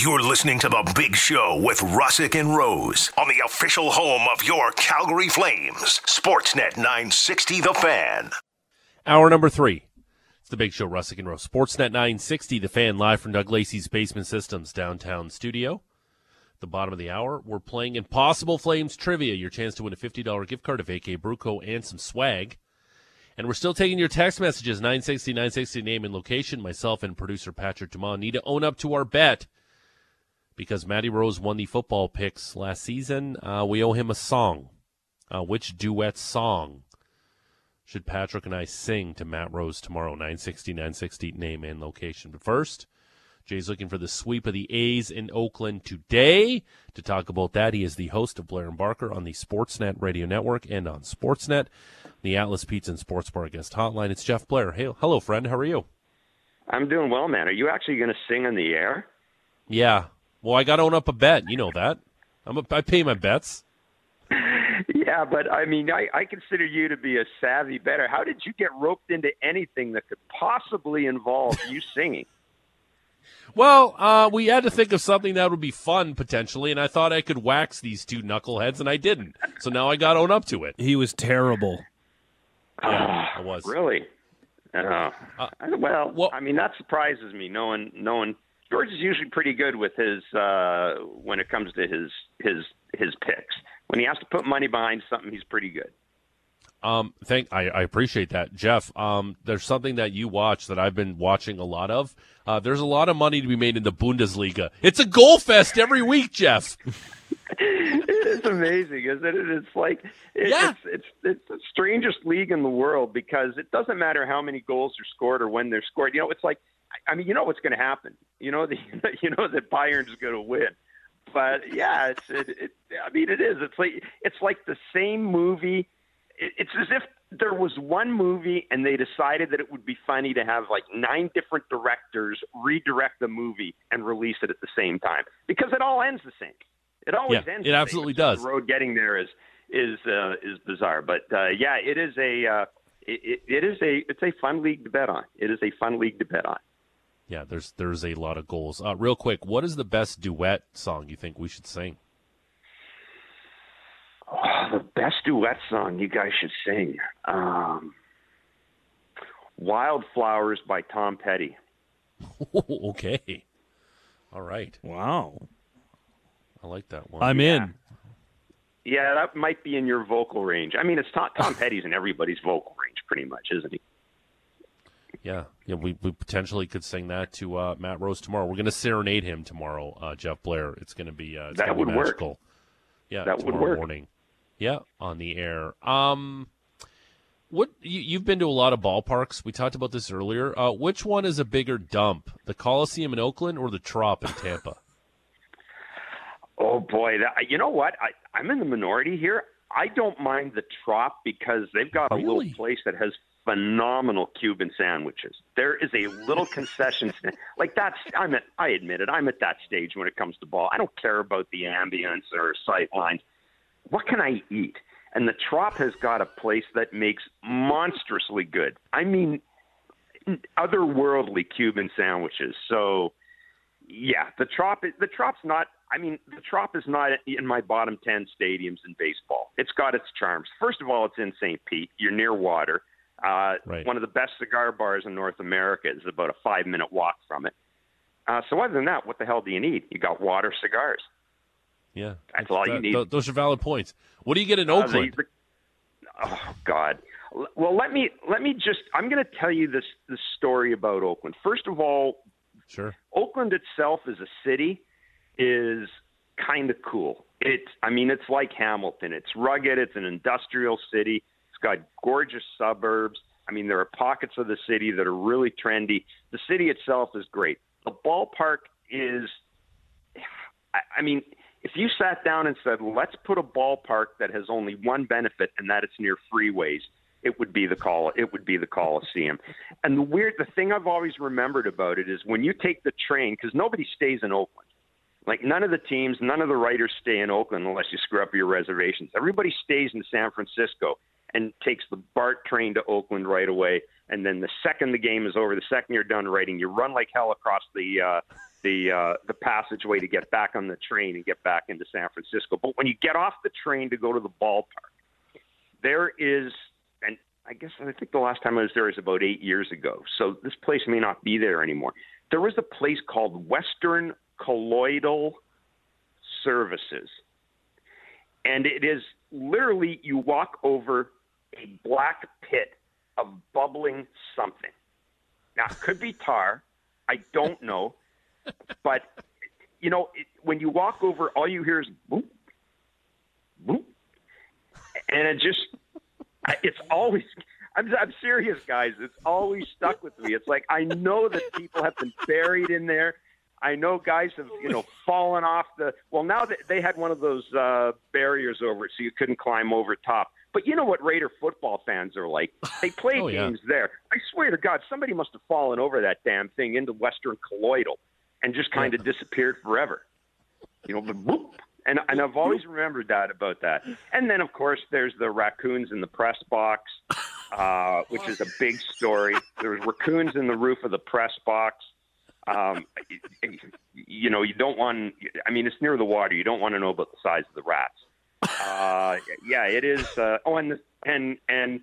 You're listening to The Big Show with Rusic and Rose on the official home of your Calgary Flames, Sportsnet 960 The Fan. Hour number three. It's The Big Show, Rusic and Rose. Sportsnet 960 The Fan, live from Doug Lacey's Basement Systems downtown studio. The bottom of the hour, we're playing Impossible Flames Trivia, your chance to win a $50 gift card of AK Bruco and some swag. And we're still taking your text messages 960 960 name and location. Myself and producer Patrick Dumont need to own up to our bet because Matty Rose won the football picks last season. Uh, we owe him a song. Uh, which duet song should Patrick and I sing to Matt Rose tomorrow? 960 960 name and location. But first, Jay's looking for the sweep of the A's in Oakland today. To talk about that, he is the host of Blair and Barker on the Sportsnet Radio Network and on Sportsnet, the Atlas Pizza and Sports Bar guest hotline. It's Jeff Blair. Hey, hello, friend. How are you? I'm doing well, man. Are you actually going to sing on the air? Yeah, well, I got to own up a bet. You know that. I'm a, I pay my bets. Yeah, but I mean, I, I consider you to be a savvy better. How did you get roped into anything that could possibly involve you singing? Well, uh, we had to think of something that would be fun potentially, and I thought I could wax these two knuckleheads, and I didn't. So now I got to own up to it. He was terrible. Yeah, I was. Really? Uh, Uh, well, well- I mean, that surprises me. Knowing, knowing George is usually pretty good with his uh, when it comes to his his his picks. When he has to put money behind something, he's pretty good. Um, thank I, I appreciate that, Jeff. Um, there's something that you watch that I've been watching a lot of. Uh, there's a lot of money to be made in the Bundesliga. It's a goal fest every week, Jeff. it is amazing, isn't it? It's like it, Yeah. it's, it's it's the strangest league in the world because it doesn't matter how many goals are scored or when they're scored. You know, it's like I mean, you know what's going to happen. You know the you know that Bayern's going to win. But yeah, it's it, it. I mean, it is. It's like it's like the same movie. It, it's as if there was one movie and they decided that it would be funny to have like nine different directors redirect the movie and release it at the same time because it all ends the same. It always Yeah, ends. it the same. absolutely It's does. The road getting there is is uh, is bizarre, but uh, yeah, it is a uh, it, it, it is a it's a fun league to bet on. It is a fun league to bet on. Yeah, there's there's a lot of goals. Uh, real quick, what is the best duet song you think we should sing? Oh, the best duet song you guys should sing. Um, Wildflowers by Tom Petty. okay, all right, Wow. I like that one. I'm in. Yeah, that might be in your vocal range. I mean, it's Tom, Tom Petty's in everybody's vocal range, pretty much, isn't he? Yeah, yeah, we, we potentially could sing that to uh, Matt Rose tomorrow. We're going to serenade him tomorrow, uh, Jeff Blair. It's going to be uh, That gonna be would work. Yeah, That would work. morning. Yeah, on the air. Um, what you, you've been to a lot of ballparks. We talked about this earlier. Uh, which one is a bigger dump, the Coliseum in Oakland or the Trop in Tampa? Oh boy, that, you know what? I, I'm in the minority here. I don't mind the Trop because they've got a little place that has phenomenal Cuban sandwiches. There is a little concession stand. Like that's I'm at I admit it. I'm at that stage when it comes to ball. I don't care about the ambience or sight lines. What can I eat? And the Trop has got a place that makes monstrously good. I mean otherworldly Cuban sandwiches. So yeah, the Trop the Trop's not I mean, the Trop is not in my bottom 10 stadiums in baseball. It's got its charms. First of all, it's in St. Pete. You're near water. Uh, Right. One of the best cigar bars in North America is about a five minute walk from it. Uh, so, other than that, what the hell do you need? You got water, cigars. Yeah, That's all you need. th- those are valid points. What do you get in Uh, the- Oakland? the- oh God. Well, let me let me just. I'm going to tell you this this story about Oakland. First of all, sure. Oakland itself as a city is kind of cool. It's I mean it's like Hamilton. It's rugged, it's an industrial city. Got gorgeous suburbs. I mean there are pockets of the city that are really trendy. The city itself is great. The ballpark is I mean if you sat down and said, "Let's put a ballpark that has only one benefit, and that it's near freeways," it would be the call. It would be the Coliseum. And the weird, the thing I've always remembered about it is when you take the train, because nobody stays in Oakland. Like none of the teams, none of the writers stay in Oakland unless you screw up your reservations. Everybody stays in San Francisco and takes the BART train to Oakland right away. And then the second the game is over, the second you're done writing, you run like hell across the uh, the uh, the passageway to get back on the train and get back into San Francisco. But when you get off the train to go to the ballpark, there is, and I guess I think the last time I was there was about eight years ago. So this place may not be there anymore. There was a place called Western Colloidal Services, and it is literally you walk over a black pit of bubbling something. Now it could be tar. I don't know, but you know it, when you walk over, all you hear is boop, boop, and it just it's always. I'm, I'm serious, guys. It's always stuck with me. It's like I know that people have been buried in there. I know guys have you know fallen off the. Well, now that they had one of those uh, barriers over it, so you couldn't climb over top. But you know what Raider football fans are like? They play oh, games yeah. there. I swear to God, somebody must have fallen over that damn thing into Western Colloidal and just kind of disappeared forever. You know, whoop. And, and I've always remembered that about that. And then, of course, there's the raccoons in the press box, uh, which is a big story. There's raccoons in the roof of the press box. Um, you know, you don't want. I mean, it's near the water. You don't want to know about the size of the rats. Uh, yeah, it is. Uh, oh, and the, and and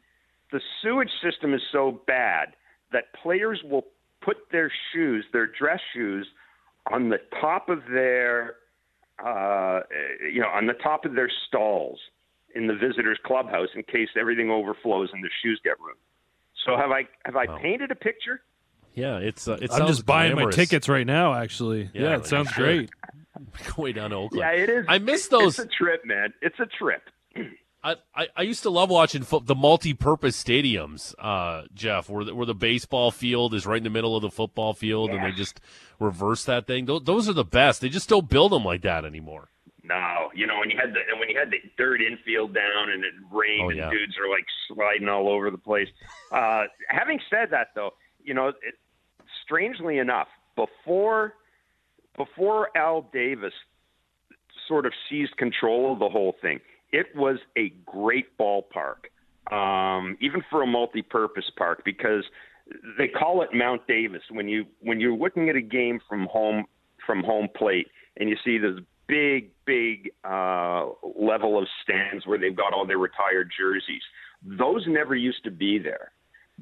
the sewage system is so bad that players will put their shoes, their dress shoes, on the top of their, uh, you know, on the top of their stalls in the visitors' clubhouse in case everything overflows and their shoes get ruined. So have I have I wow. painted a picture? Yeah, it's uh, it I'm just buying glamorous. my tickets right now. Actually, yeah, yeah it sounds great. Way down to Oakland. Yeah, it is. I miss those. It's a trip, man. It's a trip. I, I, I used to love watching fo- the multi-purpose stadiums, uh, Jeff, where the, where the baseball field is right in the middle of the football field, yeah. and they just reverse that thing. Those, those are the best. They just don't build them like that anymore. No, you know when you had the and when you had the dirt infield down and it rained oh, and yeah. dudes are like sliding all over the place. Uh, having said that, though, you know, it, strangely enough, before before Al Davis sort of seized control of the whole thing, it was a great ballpark, um, even for a multi-purpose park, because they call it Mount Davis when you when you're looking at a game from home from home plate and you see this big big uh, level of stands where they've got all their retired jerseys. Those never used to be there.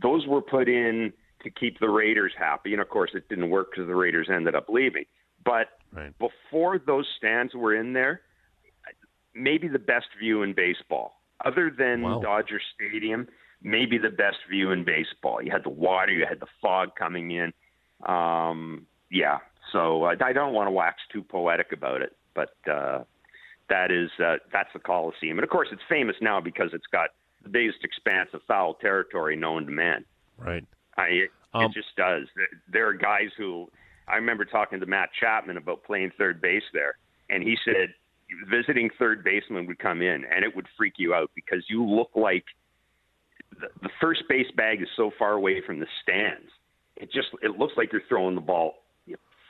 Those were put in to keep the Raiders happy, and of course it didn't work because the Raiders ended up leaving. But right. before those stands were in there, maybe the best view in baseball, other than wow. Dodger Stadium, maybe the best view in baseball. You had the water, you had the fog coming in. Um, yeah, so uh, I don't want to wax too poetic about it, but uh, that is uh, that's the Coliseum, and of course it's famous now because it's got the biggest expanse of foul territory known to man. Right. I, it, um, it just does. There are guys who I remember talking to Matt Chapman about playing third base there, and he said visiting third baseman would come in and it would freak you out because you look like the, the first base bag is so far away from the stands. It just it looks like you're throwing the ball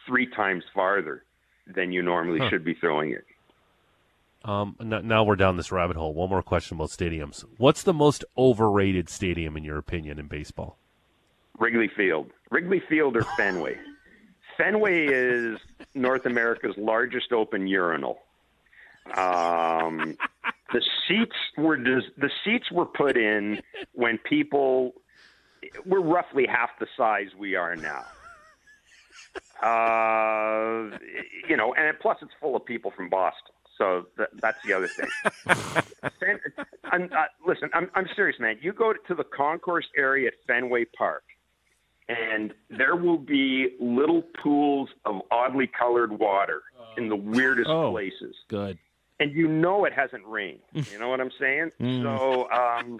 three times farther than you normally huh. should be throwing it. Um, now we're down this rabbit hole. One more question about stadiums. What's the most overrated stadium in your opinion in baseball? Wrigley Field. Wrigley Field or Fenway. Fenway is North America's largest open urinal. Um, the seats were des- the seats were put in when people were roughly half the size we are now. Uh, you know, and plus it's full of people from Boston. So th- that's the other thing. I'm, uh, listen, I'm, I'm serious, man. You go to the concourse area at Fenway Park, and there will be little pools of oddly colored water in the weirdest oh, places. Good. And you know it hasn't rained. You know what I'm saying? Mm. So um,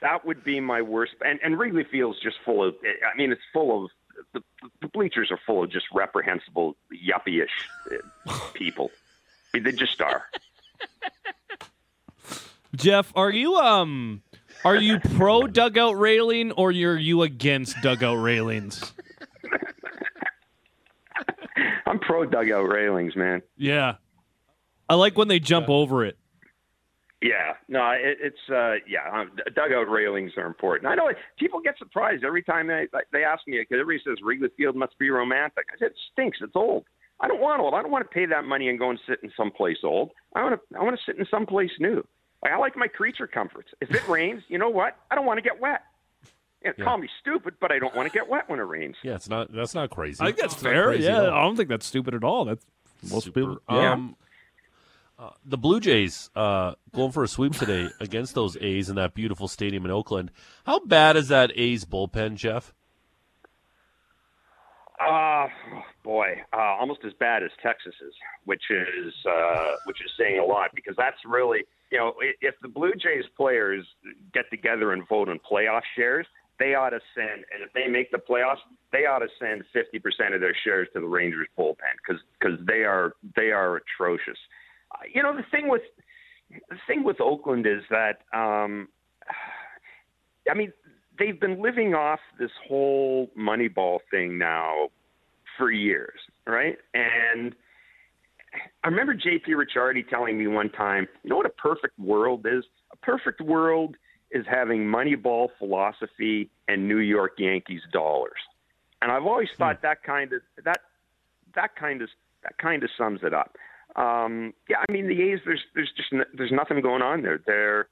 that would be my worst. And, and Wrigley Field's just full of. I mean, it's full of. The, the bleachers are full of just reprehensible, yuppie-ish uh, people. They just are. Jeff, are you um are you pro dugout railing or are you against dugout railings? I'm pro dugout railings, man. Yeah. I like when they jump over it. Yeah, no, it, it's uh, yeah. Um, dugout railings are important. I know people get surprised every time they they ask me because everybody says Wrigley Field must be romantic. I said it stinks. It's old. I don't want old. I don't want to pay that money and go and sit in some place old. I want to I want to sit in some place new. Like, I like my creature comforts. If it rains, you know what? I don't want to get wet. Yeah, yeah. Call me stupid, but I don't want to get wet when it rains. Yeah, it's not. That's not crazy. I think that's fair. Yeah, I don't think that's stupid at all. That's most Super. people. Yeah. Um, uh, the Blue Jays uh, going for a sweep today against those A's in that beautiful stadium in Oakland. How bad is that A's bullpen, Jeff? Uh, boy, uh, almost as bad as Texas's, which is uh, which is saying a lot because that's really you know if the Blue Jays players get together and vote on playoff shares, they ought to send, and if they make the playoffs, they ought to send 50% of their shares to the Rangers bullpen because because they are they are atrocious. Uh, you know the thing with the thing with Oakland is that um, I mean they've been living off this whole Moneyball thing now for years, right? And I remember JP Ricciardi telling me one time, you know what a perfect world is? A perfect world is having Moneyball philosophy and New York Yankees dollars. And I've always hmm. thought that kind of that that kind of that kind of sums it up. Um, yeah, I mean the A's. There's there's just there's nothing going on there. They're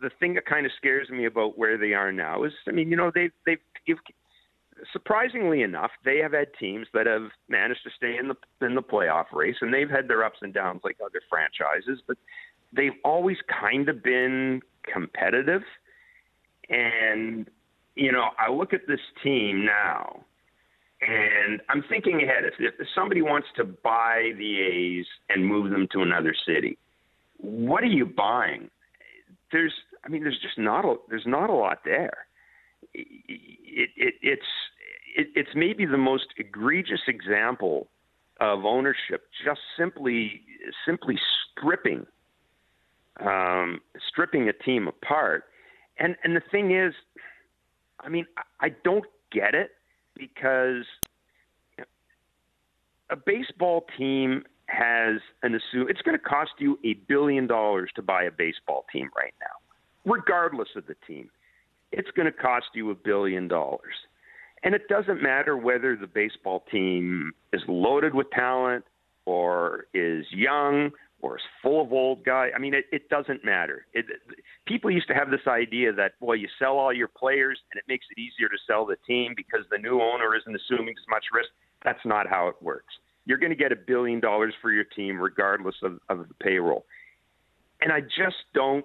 the thing that kind of scares me about where they are now is, I mean, you know, they've they've surprisingly enough, they have had teams that have managed to stay in the in the playoff race, and they've had their ups and downs like other franchises, but they've always kind of been competitive. And you know, I look at this team now, and I'm thinking ahead. If, if somebody wants to buy the A's and move them to another city, what are you buying? There's, I mean, there's just not a there's not a lot there. It, it, it's it, it's maybe the most egregious example of ownership, just simply simply stripping um, stripping a team apart. And and the thing is, I mean, I don't get it because a baseball team has an assume it's going to cost you a billion dollars to buy a baseball team right now, regardless of the team. It's going to cost you a billion dollars. And it doesn't matter whether the baseball team is loaded with talent or is young or is full of old guys. I mean, it, it doesn't matter. It, people used to have this idea that, boy, you sell all your players and it makes it easier to sell the team because the new owner isn't assuming as much risk. That's not how it works. You're going to get a billion dollars for your team regardless of, of the payroll. And I just don't.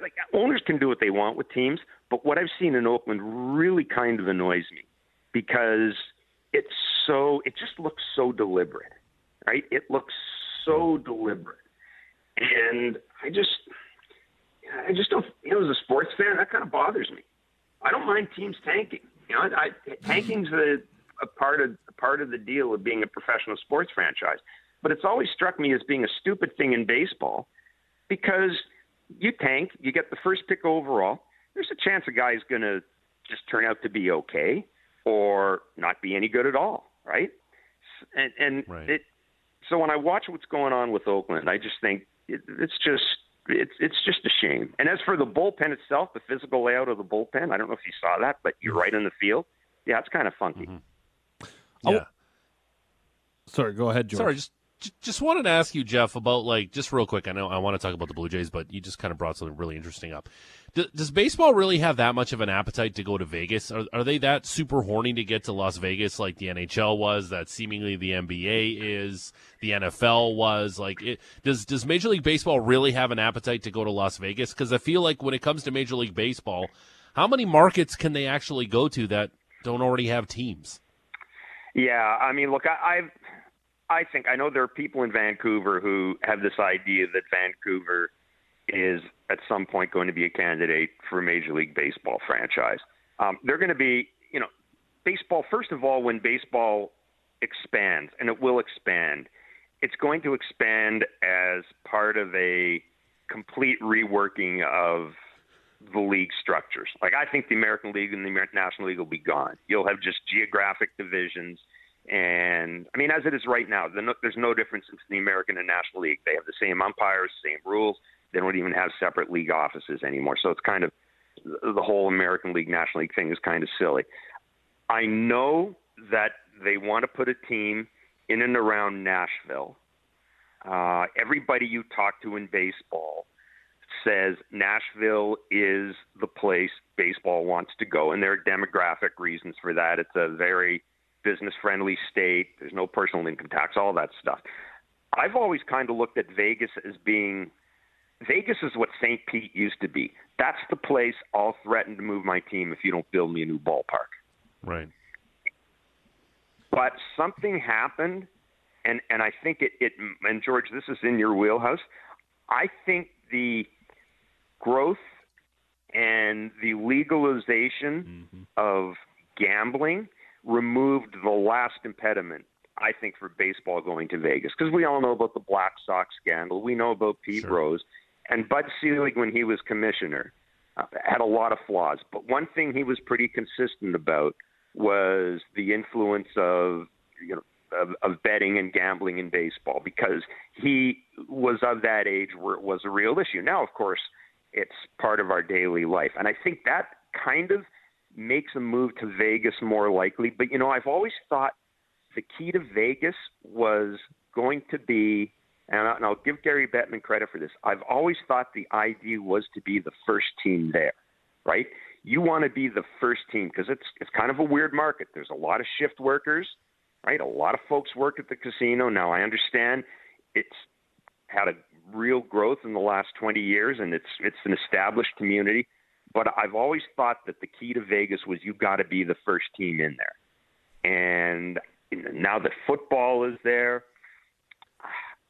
Like owners can do what they want with teams, but what I've seen in Oakland really kind of annoys me because it's so. It just looks so deliberate, right? It looks so deliberate. And I just, I just don't, you know, as a sports fan, that kind of bothers me. I don't mind teams tanking. You know, I, tanking's a, a part of a part of the deal of being a professional sports franchise. But it's always struck me as being a stupid thing in baseball because you tank, you get the first pick overall. There's a chance a guy's going to just turn out to be okay or not be any good at all, right? And and right. it so when I watch what's going on with Oakland, I just think it, it's just it's it's just a shame. And as for the bullpen itself, the physical layout of the bullpen, I don't know if you saw that, but you're right in the field. Yeah, it's kind of funky. Mm-hmm. Yeah. Oh, sorry, go ahead, George. Sorry, just just wanted to ask you, Jeff, about like just real quick. I know I want to talk about the Blue Jays, but you just kind of brought something really interesting up. does baseball really have that much of an appetite to go to Vegas? Are, are they that super horny to get to Las Vegas like the NHL was? That seemingly the NBA is, the NFL was. Like, it, does does Major League Baseball really have an appetite to go to Las Vegas? Because I feel like when it comes to Major League Baseball, how many markets can they actually go to that don't already have teams? Yeah, I mean, look, I, I've I think I know there are people in Vancouver who have this idea that Vancouver is at some point going to be a candidate for a Major League Baseball franchise. Um, they're going to be, you know, baseball. First of all, when baseball expands, and it will expand, it's going to expand as part of a complete reworking of the league structures. Like I think the American League and the American National League will be gone. You'll have just geographic divisions and I mean, as it is right now, there's no difference in the American and National League. They have the same umpires, same rules. They don't even have separate league offices anymore. So it's kind of the whole American League National League thing is kind of silly. I know that they want to put a team in and around Nashville. Uh, everybody you talk to in baseball says Nashville is the place baseball wants to go, and there are demographic reasons for that. It's a very business friendly state, there's no personal income tax, all that stuff. I've always kind of looked at Vegas as being Vegas is what St. Pete used to be. That's the place I'll threaten to move my team if you don't build me a new ballpark. Right. But something happened, and and I think it, it and George, this is in your wheelhouse. I think the growth and the legalization mm-hmm. of gambling removed the last impediment I think for baseball going to Vegas because we all know about the Black Sox scandal. We know about Pete sure. Rose and Bud Selig when he was commissioner uh, had a lot of flaws. But one thing he was pretty consistent about was the influence of you know of, of betting and gambling in baseball because he was of that age where it was a real issue. Now, of course, it's part of our daily life, and I think that kind of makes a move to Vegas more likely. But you know, I've always thought the key to Vegas was going to be, and I'll give Gary Bettman credit for this. I've always thought the idea was to be the first team there, right? You want to be the first team because it's it's kind of a weird market. There's a lot of shift workers, right? A lot of folks work at the casino. Now I understand it's had a real growth in the last 20 years, and it's it's an established community. But I've always thought that the key to Vegas was you've got to be the first team in there. And now that football is there,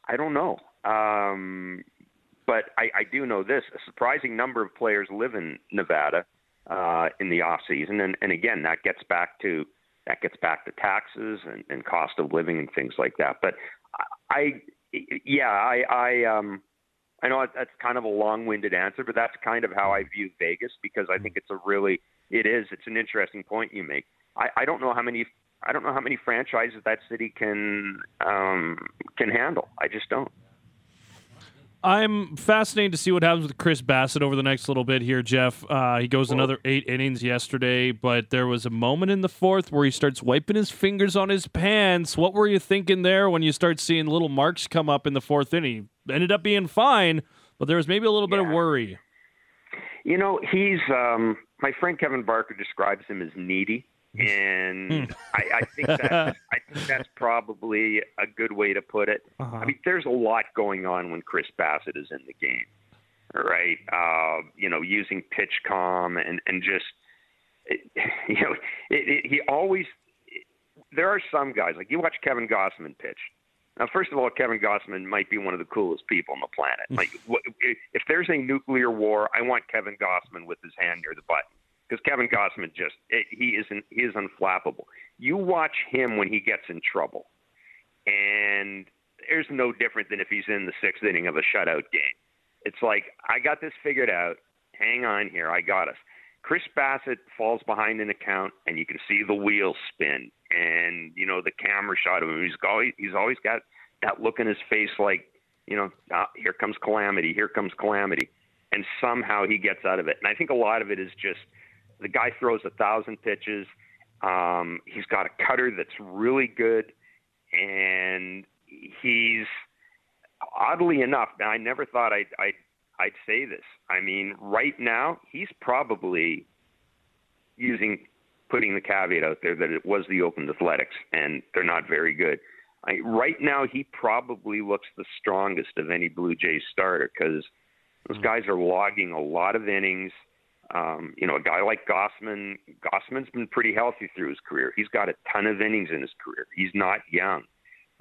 I don't know. Um, but I, I do know this: a surprising number of players live in Nevada uh, in the off season, and, and again, that gets back to that gets back to taxes and, and cost of living and things like that. But I, yeah, I, I, um, I know that's kind of a long-winded answer, but that's kind of how I view Vegas because I think it's a really, it is, it's an interesting point you make. I, I don't know how many I don't know how many franchises that city can um, can handle. I just don't. I'm fascinated to see what happens with Chris Bassitt over the next little bit here, Jeff. Uh, he goes another eight innings yesterday, but there was a moment in the fourth where he starts wiping his fingers on his pants. What were you thinking there when you start seeing little marks come up in the fourth inning? Ended up being fine, but there was maybe a little yeah. bit of worry. You know, he's um, my friend Kevin Barker describes him as needy and hmm. I, I think that I think that's probably a good way to put it. Uh-huh. I mean, there's a lot going on when Chris Bassitt is in the game, right? Uh, you know, using PitchCom and and just you know, it, it, he always. There are some guys like you watch Kevin Gausman pitch. Now, first of all, Kevin Gausman might be one of the coolest people on the planet. Like, if there's a nuclear war, I want Kevin Gausman with his hand near the button because Kevin Gausman just eh, he isn't he is unflappable. You watch him when he gets in trouble, and there's no different than if he's in the sixth inning of a shutout game. It's like I got this figured out. Hang on here, I got us. Chris Bassitt falls behind an account, and you can see the wheels spin, and you know the camera shot of him. He's always he's always got that look in his face, like you know, ah, here comes calamity, here comes calamity, and somehow he gets out of it. And I think a lot of it is just the guy throws a thousand pitches. Um, he's got a cutter that's really good, and he's oddly enough. Now, I never thought I'd, I'd I'd say this. I mean, right now he's probably using putting the caveat out there that it was the Oakland Athletics and they're not very good. I, right now, he probably looks the strongest of any Blue Jays starter because those hmm. guys are logging a lot of innings. Um, you know, a guy like Gausman, Gausman's been pretty healthy through his career. He's got a ton of innings in his career. He's not young.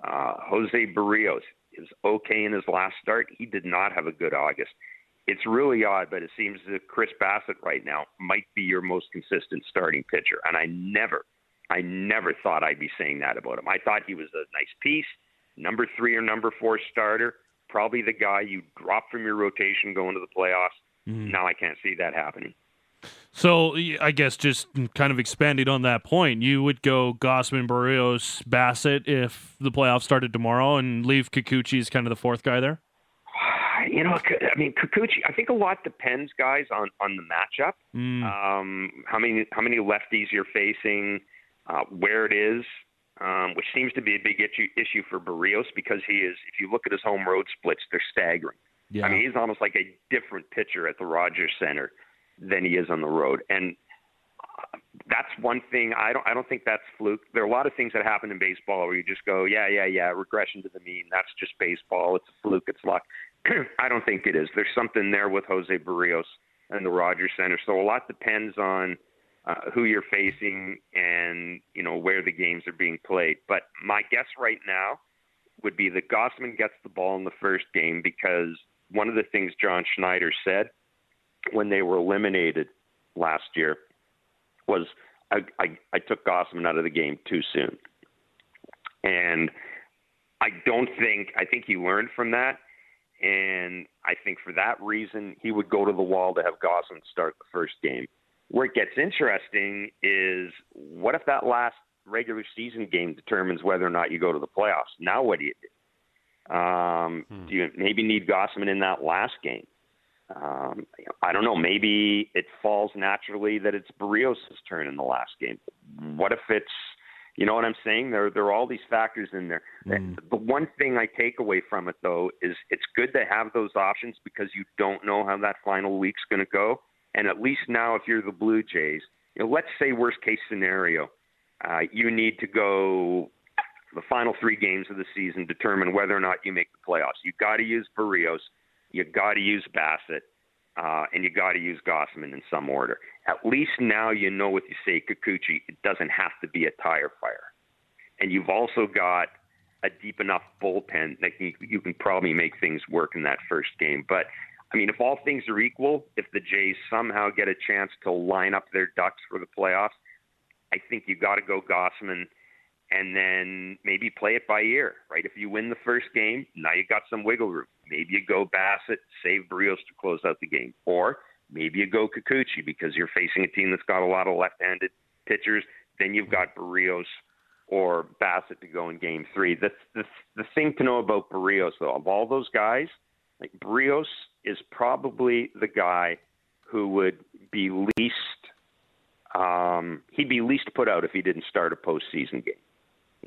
Uh, Jose Berrios is okay in his last start. He did not have a good August. It's really odd, but it seems that Chris Bassitt right now might be your most consistent starting pitcher. And I never, I never thought I'd be saying that about him. I thought he was a nice piece, number three or number four starter, probably the guy you drop from your rotation going to the playoffs Mm-hmm. Now I can't see that happening. So I guess just kind of expanding on that point, you would go Gausman, Berrios, Bassitt if the playoffs started tomorrow, and leave Kikuchi as kind of the fourth guy there. you know, I mean, Kikuchi. I think a lot depends, guys, on on the matchup. Mm. Um, how many how many lefties you're facing, uh, where it is, um, which seems to be a big issue issue for Berrios because he is. If you look at his home road splits, they're staggering. Yeah. I mean, he's almost like a different pitcher at the Rogers Center than he is on the road, and uh, that's one thing. I don't. I don't think that's fluke. There are a lot of things that happen in baseball where you just go, yeah, yeah, yeah, regression to the mean. That's just baseball. It's a fluke. It's luck. I don't think it is. There's something there with Jose Berrios and the Rogers Center. So a lot depends on uh, who you're facing and you know where the games are being played. But my guess right now would be that Gausman gets the ball in the first game because one of the things John Schneider said when they were eliminated last year was I, I, I took Gausman out of the game too soon. And I don't think I think he learned from that. And I think for that reason he would go to the wall to have Gausman start the first game. Where it gets interesting is what if that last regular season game determines whether or not you go to the playoffs? Now what do you do? Um, hmm. Do you maybe need Gausman in that last game? Um, I don't know. Maybe it falls naturally that it's Berrios' turn in the last game. What if it's, you know what I'm saying? There, there are all these factors in there. Mm. The one thing I take away from it, though, is it's good to have those options because you don't know how that final week's going to go. And at least now, if you're the Blue Jays, you know, let's say worst case scenario, uh, you need to go the final three games of the season determine whether or not you make the playoffs. You got to use Berrios you got to use Bassitt, uh, and you got to use Gausman in some order. At least now you know what you say, Kikuchi. It doesn't have to be a tire fire, and you've also got a deep enough bullpen that you, you can probably make things work in that first game. But I mean, if all things are equal, if the Jays somehow get a chance to line up their ducks for the playoffs, I think you got to go Gausman and then maybe play it by ear, right? If you win the first game, now you got some wiggle room. Maybe you go Bassitt, save Berrios to close out the game. Or maybe you go Kikuchi because you're facing a team that's got a lot of left-handed pitchers. Then you've got Berrios or Bassitt to go in game three. The, the, the thing to know about Berrios, though, of all those guys, like Berrios is probably the guy who would be least um, he'd be least put out if he didn't start a postseason game.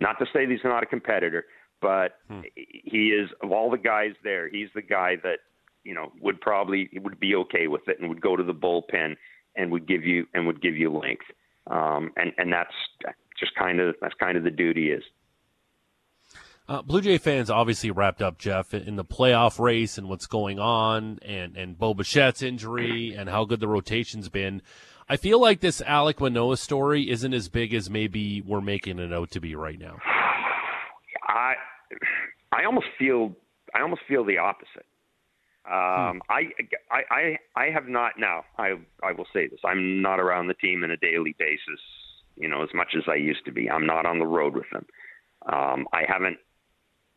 Not to say that he's not a competitor, but hmm. he is of all the guys there, he's the guy that you know would probably would be okay with it and would go to the bullpen and would give you and would give you length. Um, and and that's just kind of that's kind of the duty is. Uh, Blue Jay fans obviously wrapped up Jeff in the playoff race and what's going on, and and Bo Bichette's injury and how good the rotation's been. I feel like this Alek Manoah story isn't as big as maybe we're making it out to be right now. I I almost feel I almost feel the opposite. Um, hmm. I, I I I have not now. I I will say this. I'm not around the team on a daily basis. You know, as much as I used to be. I'm not on the road with them. Um, I haven't.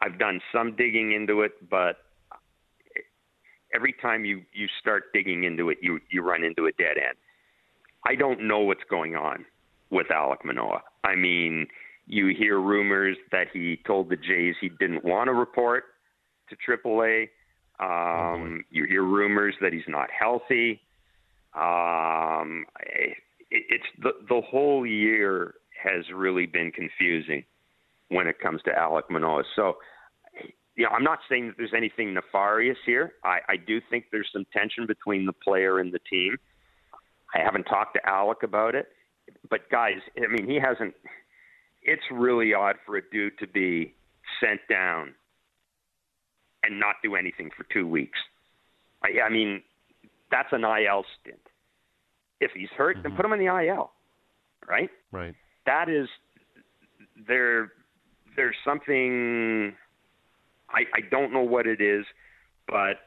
I've done some digging into it, but every time you you start digging into it, you you run into a dead end. I don't know what's going on with Alek Manoah. I mean, you hear rumors that he told the Jays he didn't want to report to AAA. Um, oh you hear rumors that he's not healthy. Um, it, it's the the whole year has really been confusing when it comes to Alek Manoah. So, you know, I'm not saying that there's anything nefarious here. I, I do think there's some tension between the player and the team. I haven't talked to Alek about it, but guys, I mean, he hasn't. It's really odd for a dude to be sent down and not do anything for two weeks. I, I mean, that's an IL stint. If he's hurt, mm-hmm. then put him in the IL, right? Right. That is there. There's something. I, I don't know what it is, but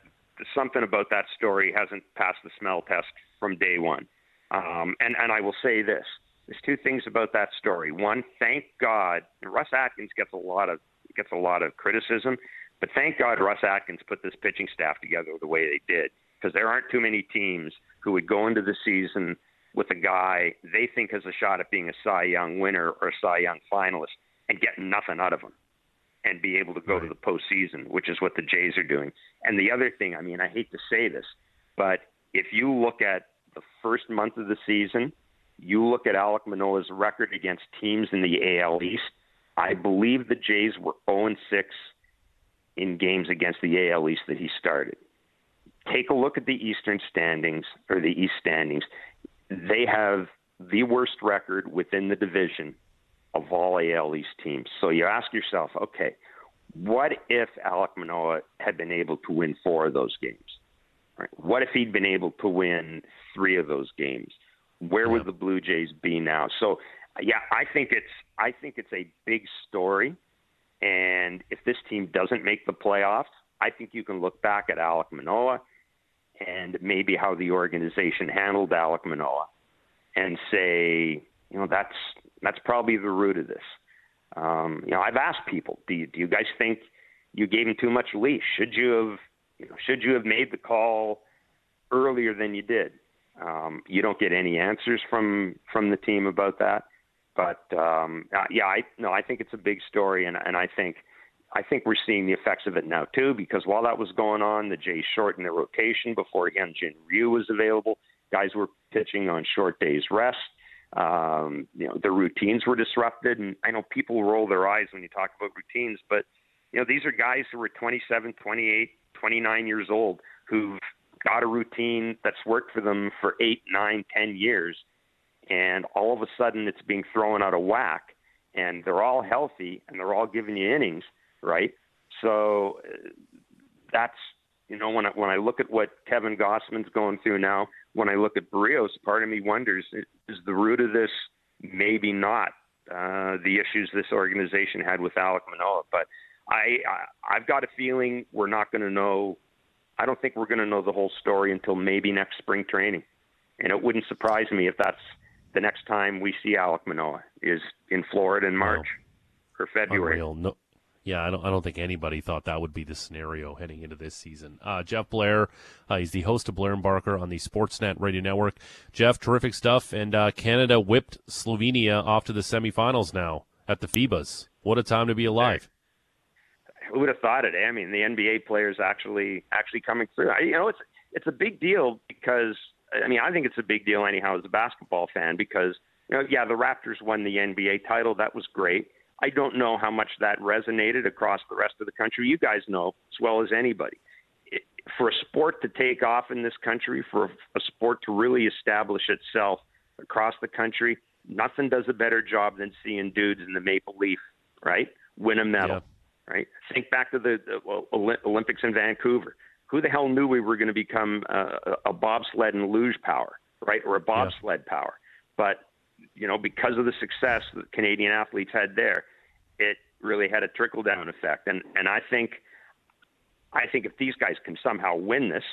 something about that story hasn't passed the smell test from day one. Um, and and I will say this: there's two things about that story. One, thank God, Ross Atkins gets a lot of gets a lot of criticism, but thank God Ross Atkins put this pitching staff together the way they did, because there aren't too many teams who would go into the season with a guy they think has a shot at being a Cy Young winner or a Cy Young finalist and get nothing out of him. And be able to go right. to the postseason, which is what the Jays are doing. And the other thing, I mean, I hate to say this, but if you look at the first month of the season, you look at Alek Manoah's record against teams in the AL East. I believe the Jays were 0 6 in games against the AL East that he started. Take a look at the Eastern standings or the East standings. They have the worst record within the division of all AL teams. So you ask yourself, okay, what if Alek Manoah had been able to win four of those games? Right? What if he'd been able to win three of those games? Where would the Blue Jays be now? So, yeah, I think it's I think it's a big story, and if this team doesn't make the playoffs, I think you can look back at Alek Manoah and maybe how the organization handled Alek Manoah and say, you know, that's that's probably the root of this. Um, you know, I've asked people, do you, do you guys think you gave him too much leash? Should you have, you know, should you have made the call earlier than you did? Um, you don't get any answers from from the team about that. But um, uh, yeah, I no, I think it's a big story, and and I think I think we're seeing the effects of it now too. Because while that was going on, the Jays shortened their rotation before Hyunjin Ryu was available. Guys were pitching on short days rest. Um, you know, the routines were disrupted, and I know people roll their eyes when you talk about routines, but you know, these are guys who are 27, 28, 29 years old who've got a routine that's worked for them for eight, nine, ten years, and all of a sudden it's being thrown out of whack, and they're all healthy and they're all giving you innings, right? So uh, that's you know when I when I look at what Kevin Gausman's going through now, when I look at Berrios, part of me wonders is the root of this maybe not uh, the issues this organization had with Alek Manoah, but I, I I've got a feeling we're not going to know. I don't think we're going to know the whole story until maybe next spring training, and it wouldn't surprise me if that's the next time we see Alek Manoah is in Florida in March or February. Unreal. No, yeah, I don't. I don't think anybody thought that would be the scenario heading into this season. Uh, Jeff Blair, uh, he's the host of Blair and Barker on the Sportsnet Radio Network. Jeff, terrific stuff. And uh, Canada whipped Slovenia off to the semifinals now at the FIBAs. What a time to be alive! Who would have thought it? Eh? I mean, the NBA players actually actually coming through. I, you know, it's it's a big deal because I mean, I think it's a big deal anyhow as a basketball fan because you know, yeah, the Raptors won the NBA title. That was great I don't know how much that resonated across the rest of the country. You guys know as well as anybody. It, for a sport to take off in this country, for a sport to really establish itself across the country, nothing does a better job than seeing dudes in the maple leaf, right, win a medal, yeah. right? Think back to the, the Olympics in Vancouver. Who the hell knew we were going to become uh, a bobsled and luge power, right, or a bobsled yeah. power? But you know, because of the success that Canadian athletes had there, it really had a trickle down effect. And and I think I think if these guys can somehow win this,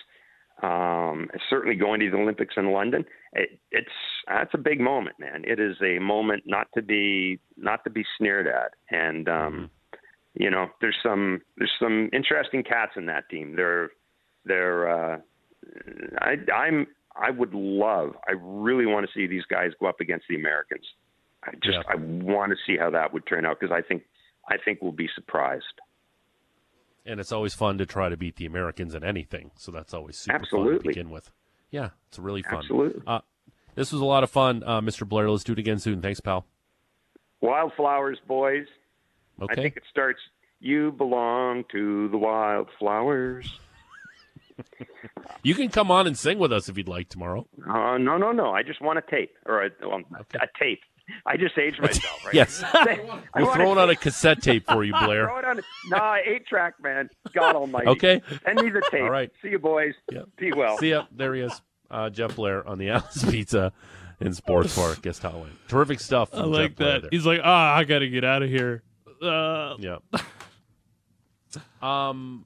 um, certainly going to the Olympics in London, it, it's that's a big moment, man. It is a moment not to be not to be sneered at. And um, mm-hmm. you know, there's some there's some interesting cats in that team. They're they're uh, I, I'm I would love, I really want to see these guys go up against the Americans. I just yeah. I want to see how that would turn out because I think I think we'll be surprised. And it's always fun to try to beat the Americans in anything, so that's always super Absolutely. fun to begin with. Yeah, it's really fun. Absolutely. Uh, this was a lot of fun, uh, Mr. Blair. Let's do it again soon. Thanks, pal. Wildflowers, boys. Okay. I think it starts. You belong to the wildflowers. you can come on and sing with us if you'd like tomorrow. Uh, no, no, no. I just want a tape or a, well, okay. a tape. I just aged myself, right? yes. We're throwing on a cassette tape for you, Blair. Throw it on. Nah, eight track, man. God Almighty. Okay. Send me the tape. All right. See you, boys. Yep. Be well. See ya. There he is. Uh, Jeff Blair on the Atlas Pizza in Sports Park, Guest Hallway. Terrific stuff. I like that. He's like, ah, oh, I got to get out of here. Uh. Yeah. um,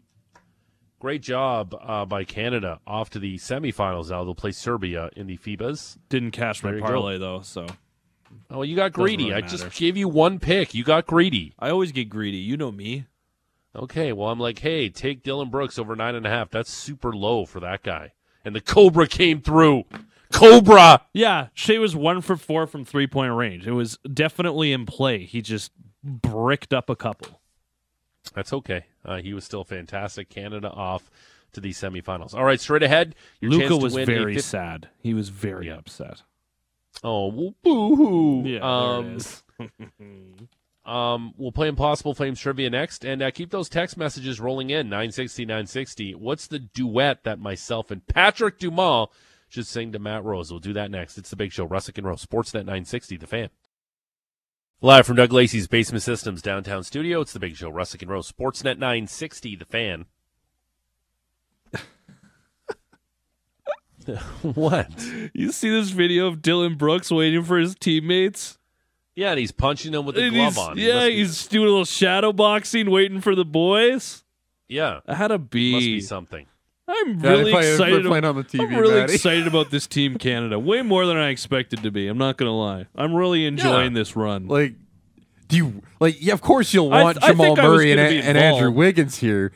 great job uh, by Canada. Off to the semifinals now. They'll play Serbia in the FIBAs. Didn't cash my parlay though, so Oh, you got greedy. Really I just gave you one pick. You got greedy. I always get greedy. You know me. Okay, well, I'm like, hey, take Dillon Brooks over nine and a half. That's super low for that guy. And the Cobra came through. Cobra. Yeah, Shea was one for four from three point range. It was definitely in play. He just bricked up a couple. That's okay. Uh, he was still fantastic. Canada off to the semifinals. All right, straight ahead. Luka was very fif- sad. He was very Yeah. upset. Oh, well, boo-hoo. Yeah, um. Um, we'll play Impossible Flames trivia next, and uh, keep those text messages rolling in 960 960. What's the duet that myself and Patrick Dumas should sing to Matt Rose? We'll do that next. It's the Big Show, Rusic and Rose, Sportsnet 960, The Fan. Live from Doug Lacey's Basement Systems downtown studio, it's the Big Show, Rusic and Rose, Sportsnet 960, The Fan. what? You see this video of Dillon Brooks waiting for his teammates? Yeah, and he's punching them with the And glove on. He Yeah, must be- he's doing a little shadow boxing, waiting for the boys. yeah, I had a must be something. I'm Yeah, really play- excited. playing on the TV, I'm really Matty. excited about this team Canada. Way more than I expected to be. I'm not gonna lie. I'm really enjoying Yeah. this run. Like, do you like? Yeah, of course you'll want I Jamal I Murray and, and Andrew. Wiggins here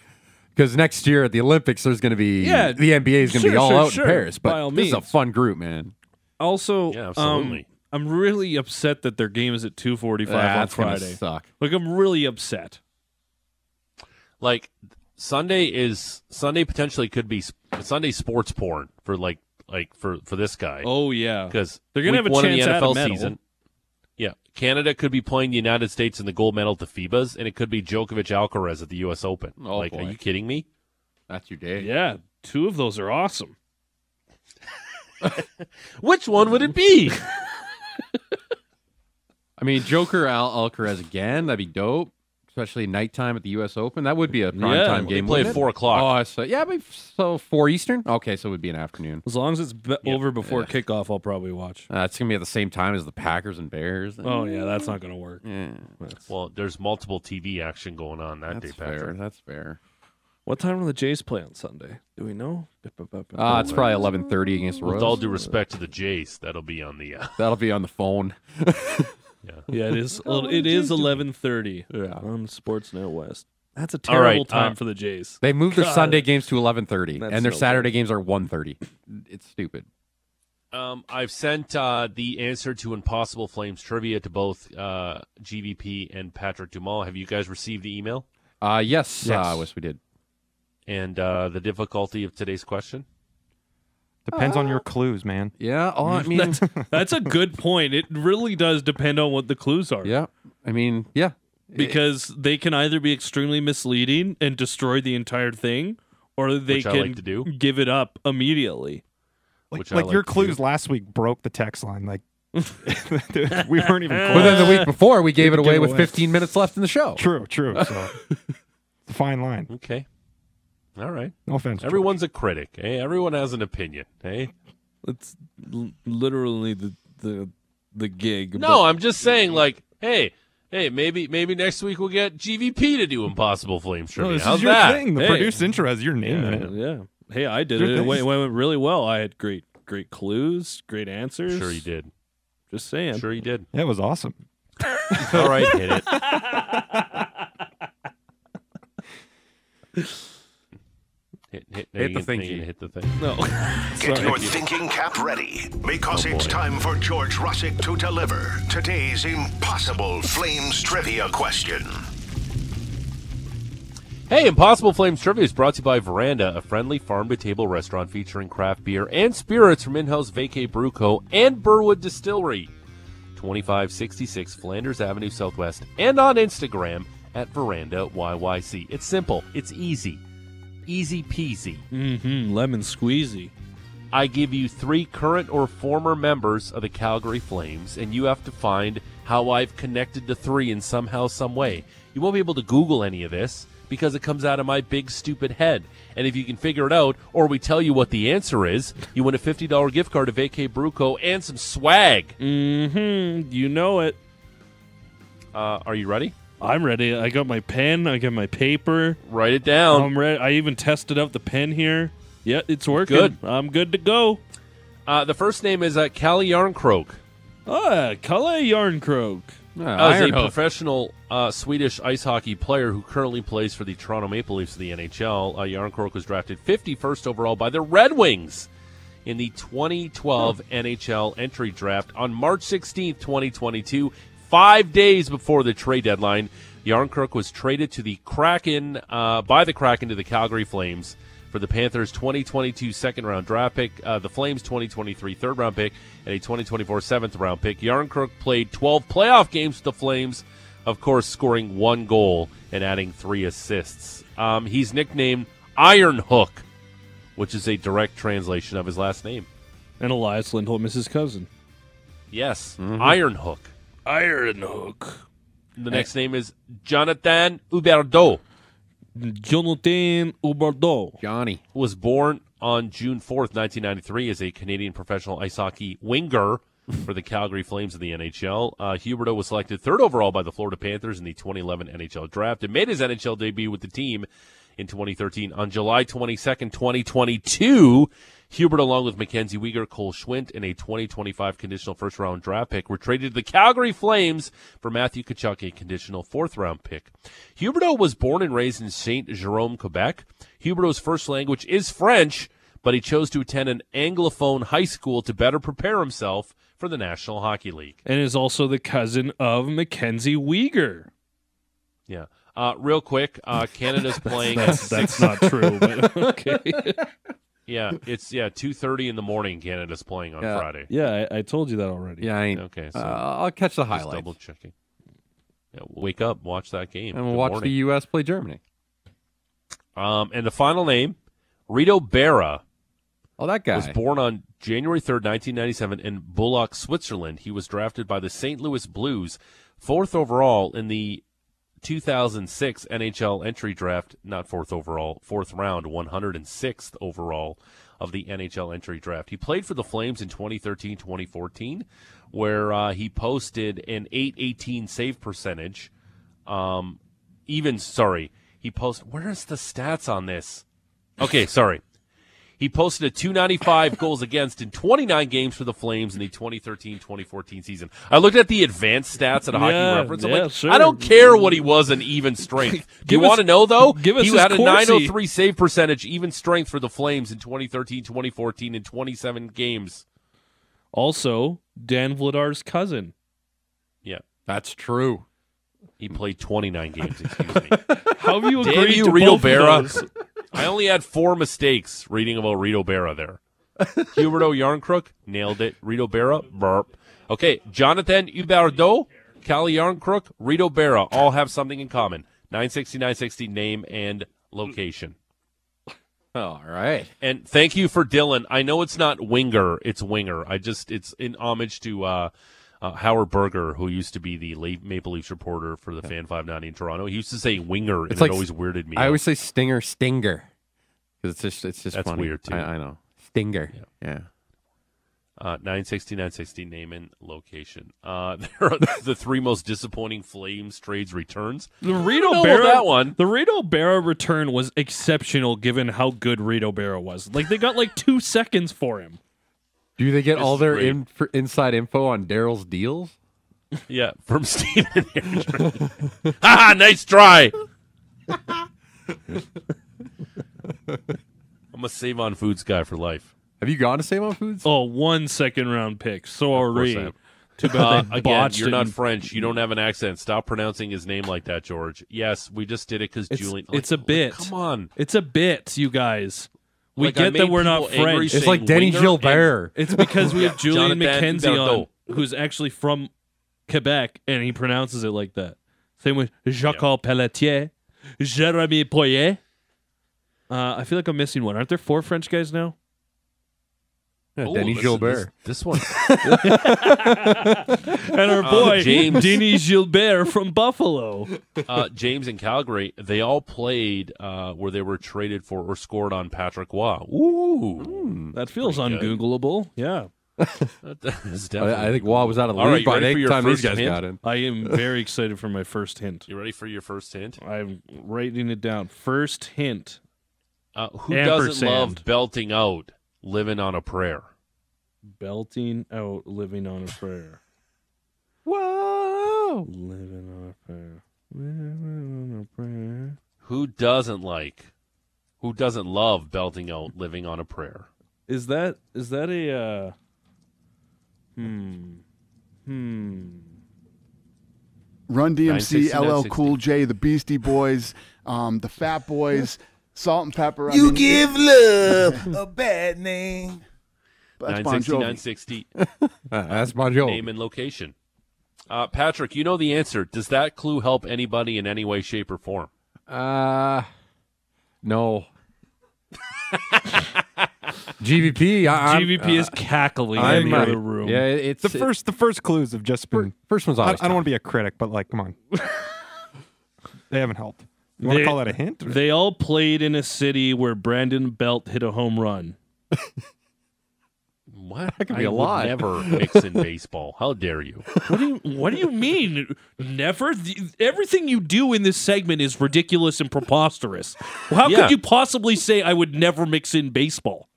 because next year at the Olympics there's going to be Yeah, the NBA is going to be all sure, out sure, in Paris. But by all this is a fun group, man. also, Yeah, um, absolutely. I'm really upset that their game is at 2:45 on That's gonna Friday. suck. Like I'm really upset. like Sunday is Sunday potentially could be Sunday sports porn for like like for for this guy Oh yeah, because they're gonna have a chance of the at a medal. season. Yeah, Canada could be playing the United States in the gold medal to FIBA's, and it could be Djokovic Alcaraz at the U.S. Open. Oh, like, are you kidding me? That's your day. yeah. Two of those are awesome. Which one would it be? I mean, Joker Al Alcaraz again. That'd be dope, especially nighttime at the U.S. Open. That would be a prime Yeah, time they game. play at four o'clock. Oh, so yeah, but so four Eastern. Okay, so it would be an afternoon. As long as it's be- over before kickoff, I'll probably watch. Uh, it's gonna be at the same time as the Packers and Bears. Oh yeah, that's not gonna work. yeah, well, there's multiple TV action going on that that's day, Patrick. fair. That's fair. What time will the Jays play on Sunday? Do we know? Uh, it's probably eleven thirty against the With all due respect to the Jays, that'll be on the. Uh, That'll be on the phone. yeah. Yeah, it is. it is eleven thirty Yeah. on Sportsnet West. That's a All right, terrible time uh, for the Jays. They moved their Sunday games to eleven thirty, and their so Saturday games are 1.30. It's stupid. Um, I've sent uh, the answer to Impossible Flames trivia to both uh, GVP and Patrick Dumas. Have you guys received the email Uh, yes, Yes. Uh, yes, we did. and uh, the difficulty of today's question? Depends on your oh. clues, man. Yeah. Oh, I mean, That's, that's a good point. It really does depend on what the clues are. yeah. I mean, yeah. Because they can either be extremely misleading and destroy the entire thing, or they Which I can like to do. give it up immediately. Like, Which I like like your to clues do. last week broke the text line. Like we weren't even But then the week before, we gave it away with away. 15 minutes left in the show. True, true. So it's a fine line. Okay. All right. No offense. George. Everyone's a critic. Hey, everyone has an opinion. Hey. It's l- literally the the the gig. No, I'm just saying. Like, hey, hey, maybe maybe next week we'll get GVP to do Impossible Flames No, trivia. this How's is your that? thing. The Hey. produced intro has your name yeah, in it. yeah. Hey, I did Your it. It went, it went really well. I had great great clues, great answers. Sure you did. Just saying. Sure you did. That was awesome. All right, hit it. Hit, hit, Hit the you thing, can- you G. can Hit the thing. No. Get your thinking cap ready because Oh, it's boy. time for George Rusic to deliver today's impossible Flames trivia question. Hey, Impossible Flames Trivia is brought to you by Veranda, a friendly farm-to-table restaurant featuring craft beer and spirits from in-house Vacay Brew Co. and Burwood Distillery. 2566 Flanders Avenue Southwest and on Instagram at Veranda YYC. It's simple. It's easy. Easy peasy. mm-hmm. Lemon squeezy. I give you three current or former members of the Calgary Flames, and you have to find how I've connected the three in somehow, some way. You won't be able to Google any of this because it comes out of my big stupid head. And if you can figure it out, or we tell you what the answer is, you win a fifty dollar gift card to Vacay Brew Co. and some swag. Mm-hmm. You know it. Uh, are you ready? I'm ready. I got my pen. I got my paper. Write it down. I'm ready. I even tested out the pen here. Yeah, it's working. Good. I'm good to go. Uh, the first name is uh, Calle Jarnkrok. Ah, Calle Jarnkrok. Uh, As a Hook. professional uh, Swedish ice hockey player who currently plays for the Toronto Maple Leafs of the NHL, uh, Jarnkrok was drafted 51st overall by the Red Wings in the 2012 NHL entry draft on March 16th, 2022, five days before the trade deadline. Jarnkrok was traded to the Kraken uh, by the Kraken to the Calgary Flames for the Panthers' 2022 second round draft pick, uh, the Flames' 2023 third round pick, and a 2024 seventh round pick. Jarnkrok played 12 playoff games with the Flames, of course, scoring one goal and adding three assists. Um, he's nicknamed Iron Hook, which is a direct translation of his last name. And Elias Lindholm is his cousin. Yes, Iron Hook. Iron Hook. The next name is Jonathan Huberdeau. Jonathan Huberdeau. Johnny. was born on June 4th, 1993, as a Canadian professional ice hockey winger for the Calgary Flames of the NHL. Uh, Huberdeau was selected third overall by the Florida Panthers in the 2011 NHL draft and made his NHL debut with the team in 2013. On July 22nd, 2022, Huberdeau, along with Mackenzie Weegar, Cole Schwindt, and a 2025 conditional first round draft pick, were traded to the Calgary Flames for Matthew Tkachuk, a conditional fourth round pick. Huberdeau was born and raised in Saint Jerome, Quebec. Huberdeau's first language is French, but he chose to attend an Anglophone high school to better prepare himself for the National Hockey League. And is also the cousin of Mackenzie Weegar. Yeah. Uh, real quick, uh, Canada's playing at That's, that's not true, but okay. yeah, it's yeah two thirty in the morning. Canada's playing on Yeah. Friday. yeah, I, I told you that already. Yeah, I ain't. Okay, so uh, I'll catch the just highlights. double checking. Yeah, wake up, watch that game, And we'll Good watch morning. the U.S. play Germany. Um, and the final name, Reto Berra, Oh, that guy. was born on January 3rd, 1997, in Bülach, Switzerland. He was drafted by the St. Louis Blues, fourth overall in the 2006 NHL entry draft, not fourth overall, fourth round, 106th overall of the NHL entry draft. He played for the Flames in 2013 2014, where uh, he posted an 818 save percentage. Um, even, sorry, he posted, where's the stats on this? Okay, sorry. He posted a 295 goals against in 29 games for the Flames in the 2013-2014 season. I looked at the advanced stats at a hockey Yeah, reference. I'm yeah, like, sure. I don't care what he was in even strength. Do you us- want to know though? give us he had a Corsi. 903 save percentage, even strength for the Flames in 2013, 2014 in 27 games. Also, Dan Vladar's cousin. Yeah, That's true. he played 29 games. Excuse me. How have you Damn agreed you, to Reto both of those? I only had four mistakes reading about Reto Berra there. Huberdeau Jarnkrok, nailed it. Reto Berra, burp. Okay, Jonathan Huberdeau, Calle Jarnkrok, Reto Berra all have something in common. 960, 960, name and location. All right. And thank you for Dylan. I know it's not Winger, it's Winger. I just, it's in homage to uh, uh, Howard Berger, who used to be the La- Maple Leafs reporter for the Fan 590 in Toronto. He used to say Winger, and It's it like- always weirded me I out. always say Stinger, Stinger. Because it's just, it's just That's funny. weird, too. I, I know. Stinger. Yeah. Uh, 960, 960, name and location. Uh, there are the three most disappointing Flames trades returns. The Reto know Berra, that one. The Reto Berra return was exceptional given how good Reto Berra was. Like they got like two seconds for him. Do they get all their great. in, for inside info on Daryl's deals? Yeah, from Steven ah, nice try. I'm a save on foods guy for life. Have you gone to Save on Foods? Oh, one second round pick. course I Sorry. have. Too bad Uh, again, you're it not French. You don't have an accent. Stop pronouncing his name like that, George. Yes, we just did it because It's- Julian. it's a bit. Come on. It's a bit, you guys. We Like, get that we're not people French. it's like Denny winger Gilbert. It's because we have Julian Jonathan McKenzie on, who's actually from Quebec, and he pronounces it like that. Same with Jacques Pelletier, Jeremy Poirier. Uh, I feel like I'm missing one. Aren't there four French guys now? Yeah, Oh, Denny listen, Gilbert. This, this one. And our boy, James. Denis Gilbert from Buffalo. uh, James and Calgary, they all played uh, where they were traded for or scored on Patrick Waugh. Ooh, That feels Pretty good. ungoogleable. Yeah. definitely. I, I think Waugh was out of the All right, league you by the time these guys hint? got in. I am very excited for my first hint. You ready for your first hint? I'm writing it down. First hint. Uh, who doesn't love belting out, living on a prayer? Belting out, living on a prayer. Whoa! Living on a prayer. Living on a prayer. Who doesn't like? Who doesn't love belting out, living on a prayer? Is that is that a uh hmm hmm Run DMC, LL Cool J, the Beastie Boys, um, the Fat Boys, Salt and Pepper. I You mean, give love a bad name. that's Bon Jovi. 960. That's Bon Jovi. Name and location. Uh, Patrick, you know the answer. Does that clue help anybody in any way, shape, or form? Uh, no. GVP. I, I'm- GVP is uh, cackling I'm, in the uh, other room. Yeah, it's The first the first clues have just been. first one's I, I always don't want to be a critic, but like, come on, they haven't helped. You want They- to call that a hint? or- They all played in a city where Brandon Belt hit a home run. What? That could be I a would lie. Never mix in baseball. How dare you? What do you What do you mean? Never. The- Everything you do in this segment is ridiculous and preposterous. How Yeah. could you possibly say I would never mix in baseball?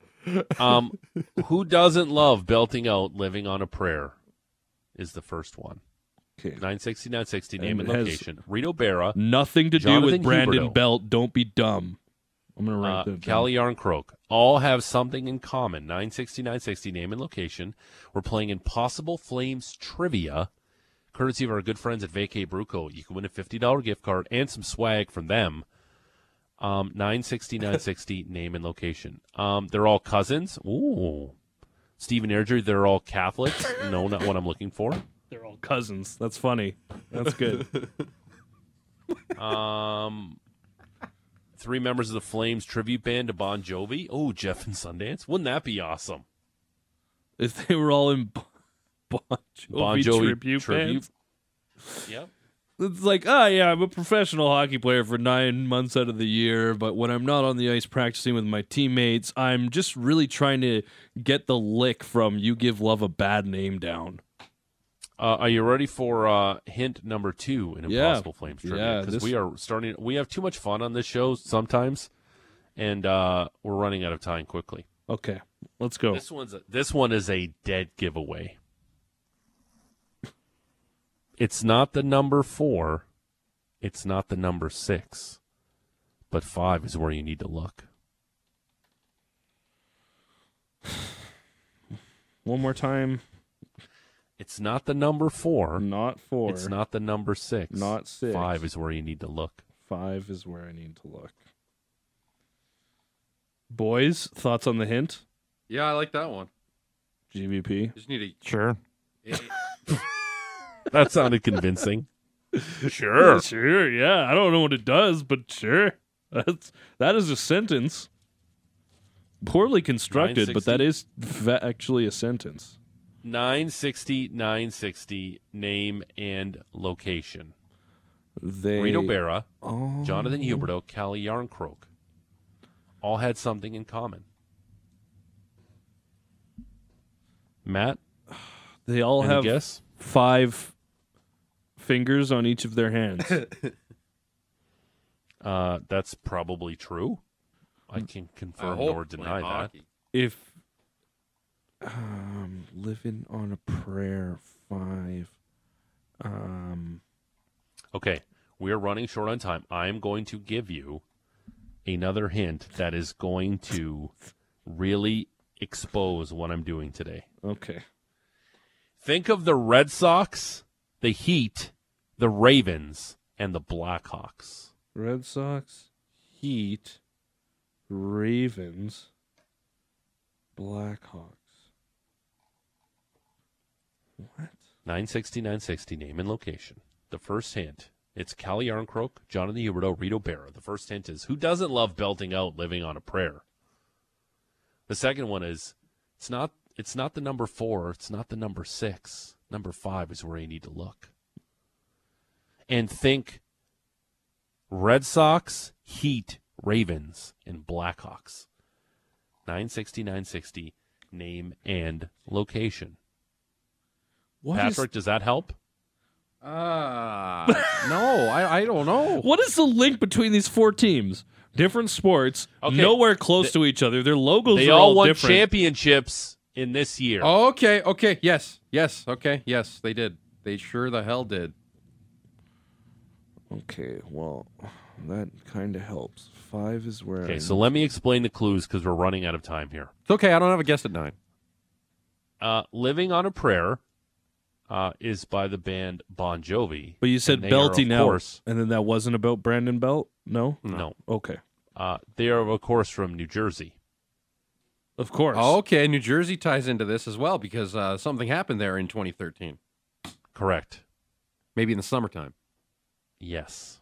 Um, who doesn't love belting out "Living on a Prayer"? Is the first one. Okay. 960, 960, name And and, location. Reto Berra. Nothing to do with Brandon Huberdeau. Belt. Don't be dumb. I'm gonna write uh, that. Calle Jarnkrok all have something in common. 960, 960, name and location. We're playing Impossible Flames trivia, courtesy of our good friends at Vacate Bruco. You can win a $50 gift card and some swag from them. Um, 960, 960, name and location. Um, they're all cousins. Ooh. Stephen Airdrie, they're all Catholics. no, not what I'm looking for. They're all cousins. That's funny. That's good. Um, three members of the Flames tribute band to Bon Jovi. Oh, Jeff and Sundance. Wouldn't that be awesome? if they were all in Bon Bon Jovi, Bon Jovi tribute, tribute. bands, Yep. it's like, oh yeah, I'm a professional hockey player for nine months out of the year, but when I'm not on the ice practicing with my teammates, I'm just really trying to get the lick from "You Give Love a Bad Name" down. Uh, are you ready for uh, hint number two in Yeah. Impossible Flames trivia? Yeah, Because this- we are starting. We have too much fun on this show sometimes, and uh, we're running out of time quickly. Okay, let's go. This one's a, this one is a dead giveaway. It's not the number four. It's not the number six, but five is where you need to look. One more time. It's not the number four. Not four. It's not the number six. Not six. Five is where you need to look. Five is where I need to look. Boys, thoughts on the hint? Yeah, I like that one. GVP. Just need a Sure. a. That sounded convincing. sure. Sure, yeah. I don't know what it does, but sure. That's that is a sentence. Poorly constructed, but that is fa- actually a sentence. 960, 960, name and location. They Reto Berra, Oh. Jonathan Huberdeau, Calle Jarnkrok. All had something in common. Matt, They all have guess? five fingers on each of their hands. Uh, that's probably true. I can confirm hope nor deny that. hockey. if um living on a prayer five um Okay, we are running short on time. I am going to give you another hint that is going to really expose what I'm doing today. okay Think of the Red Sox, the Heat, the Ravens, and the Blackhawks. red sox heat ravens blackhawks what 960, 960, name and location. The first hint. It's Calle Jarnkrok, Jonathan Huberdeau, Reto Berra. The first hint is who doesn't love belting out living on a prayer? The second one is it's not it's not the number four, it's not the number six. Number five is where you need to look. And think Red Sox, Heat, Ravens, and Blackhawks. 960, 960, name and location. What is- Patrick, does that help? Ah, no, I, I don't know. what is the link between these four teams different sports Okay. nowhere close to each other their logos They are all won different championships in this year. Okay, okay, yes, yes, okay, yes, they did. They sure the hell did. okay well that kind of helps five is where Okay, I so let me explain the clues because we're running out of time here. It's okay. I don't have a guess at nine. Uh, living on a prayer. Uh, is by the band Bon Jovi. But you said And they are, of out, course- and then that wasn't about Brandon Belt. No. No, Okay. uh, they are of course from New Jersey. Of course. Oh, okay, New Jersey ties into this as well because uh, something happened there in 2013, Correct. maybe in the summertime. Yes.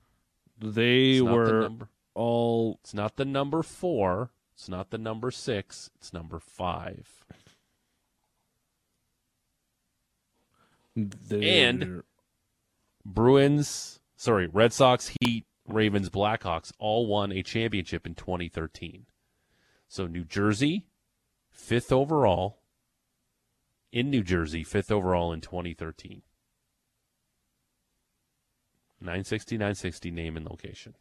They It's not the were number. all. It's not the number four. It's not the number six. It's number five. They're- Bruins, sorry, Red Sox, Heat, Ravens, Blackhawks all won a championship in 2013. So New Jersey, fifth overall in New Jersey, fifth overall in 2013. 960, 960 name and location.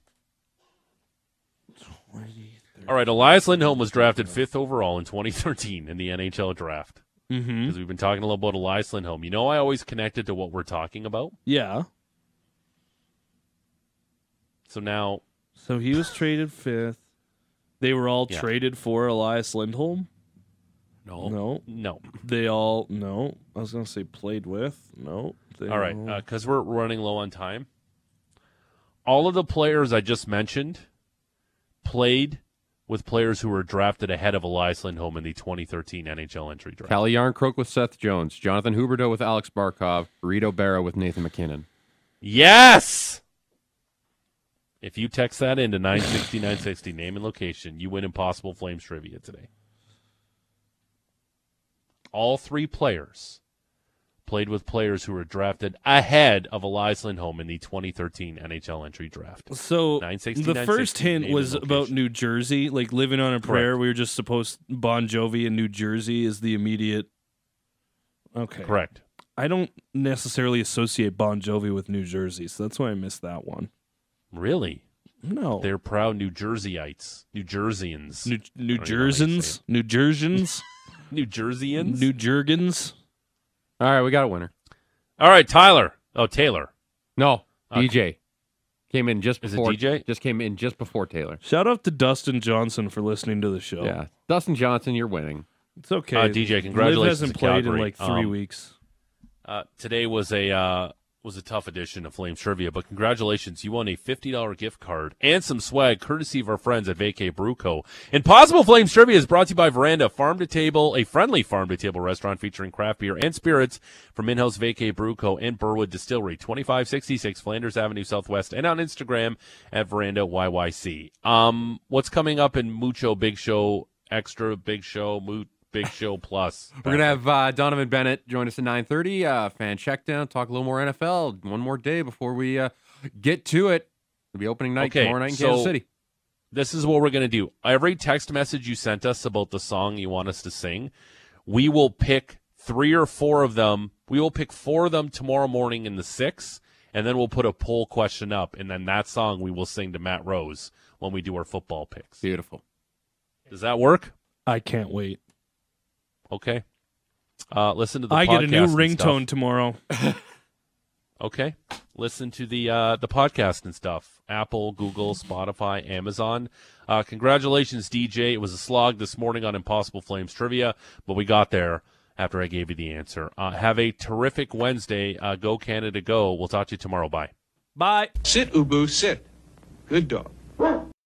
All right, Elias Lindholm was drafted fifth overall in 2013 in the NHL draft. Mhm. Because we've been talking a little about Elias Lindholm. You know, I always connected to what we're talking about. Yeah. So now So he was traded fifth. They were all Yeah. traded for Elias Lindholm. No. No. No. They all no. I was gonna say played with. No. They All right. Because we're running low on time. All of the players I just mentioned played with players who were drafted ahead of Elias Lindholm in the 2013 NHL entry draft. Calle Jarnkrok with Seth Jones, Jonathan Huberdeau with Alex Barkov, Reto Berra with Nathan MacKinnon. Yes! If you text that into 960 960, name and location, you win Impossible Flames trivia today. All three players played with players who were drafted ahead of Elias Lindholm in the 2013 NHL entry draft. So 960, the first hint was about. New Jersey, like living on a prayer. Correct. We were just supposed Bon Jovi in New Jersey is the immediate. Okay, Correct. I don't necessarily associate Bon Jovi with New Jersey, so that's why I missed that one. Really? No, They're proud New Jerseyites. New Jerseyans. New New I don't even know how you say Jerseyans, New Jerseyans, New Jerseyans? New Jurgens. All right, we got a winner. All right, Tyler. Oh, Taylor. No, Uh, DJ came in just Is it before. DJ? Just came in just before Taylor. Shout out to Dustin Johnson for listening to the show. Yeah, Dustin Johnson, you're winning. it's okay. Uh, DJ, Liv congratulations hasn't to played in Calgary. like three Um, weeks. Uh, today was a uh, was a tough edition of Flames Trivia, but congratulations, you won a fifty dollar gift card and some swag courtesy of our friends at Vacay Brew Co. Impossible Flames Trivia is brought to you by Veranda Farm to Table, a friendly farm to table restaurant featuring craft beer and spirits from in-house Vacay Brew Co. and Burwood Distillery, twenty five sixty six Flanders Avenue Southwest, and on Instagram at Veranda YYC. Um, what's coming up in Mucho Big Show Extra Big Show Moot Big Show Plus? We're gonna have uh, Donovan Bennett join us at 9:30. Uh, fan check down, talk a little more NFL. One more day before we uh, get to it. It'll be opening night Okay, tomorrow night in so- Kansas City. this is what we're going to do. Every text message you sent us about the song you want us to sing, we will pick three or four of them. We will pick four of them tomorrow morning in the six, and then we'll put a poll question up, and then that song we will sing to Matt Rose when we do our football picks. Beautiful. Does that work? I can't wait. Okay. Uh, listen to the I get a new podcast and ringtone tomorrow. Okay. Listen to the uh, the podcast and stuff. Apple, Google, Spotify, Amazon. Uh, congratulations, DJ. It was a slog this morning on Impossible Flames trivia, but we got there after I gave you the answer. Uh, have a terrific Wednesday. Uh, go Canada, go. We'll talk to you tomorrow. Bye. Bye. Sit, Ubu, sit. Good dog.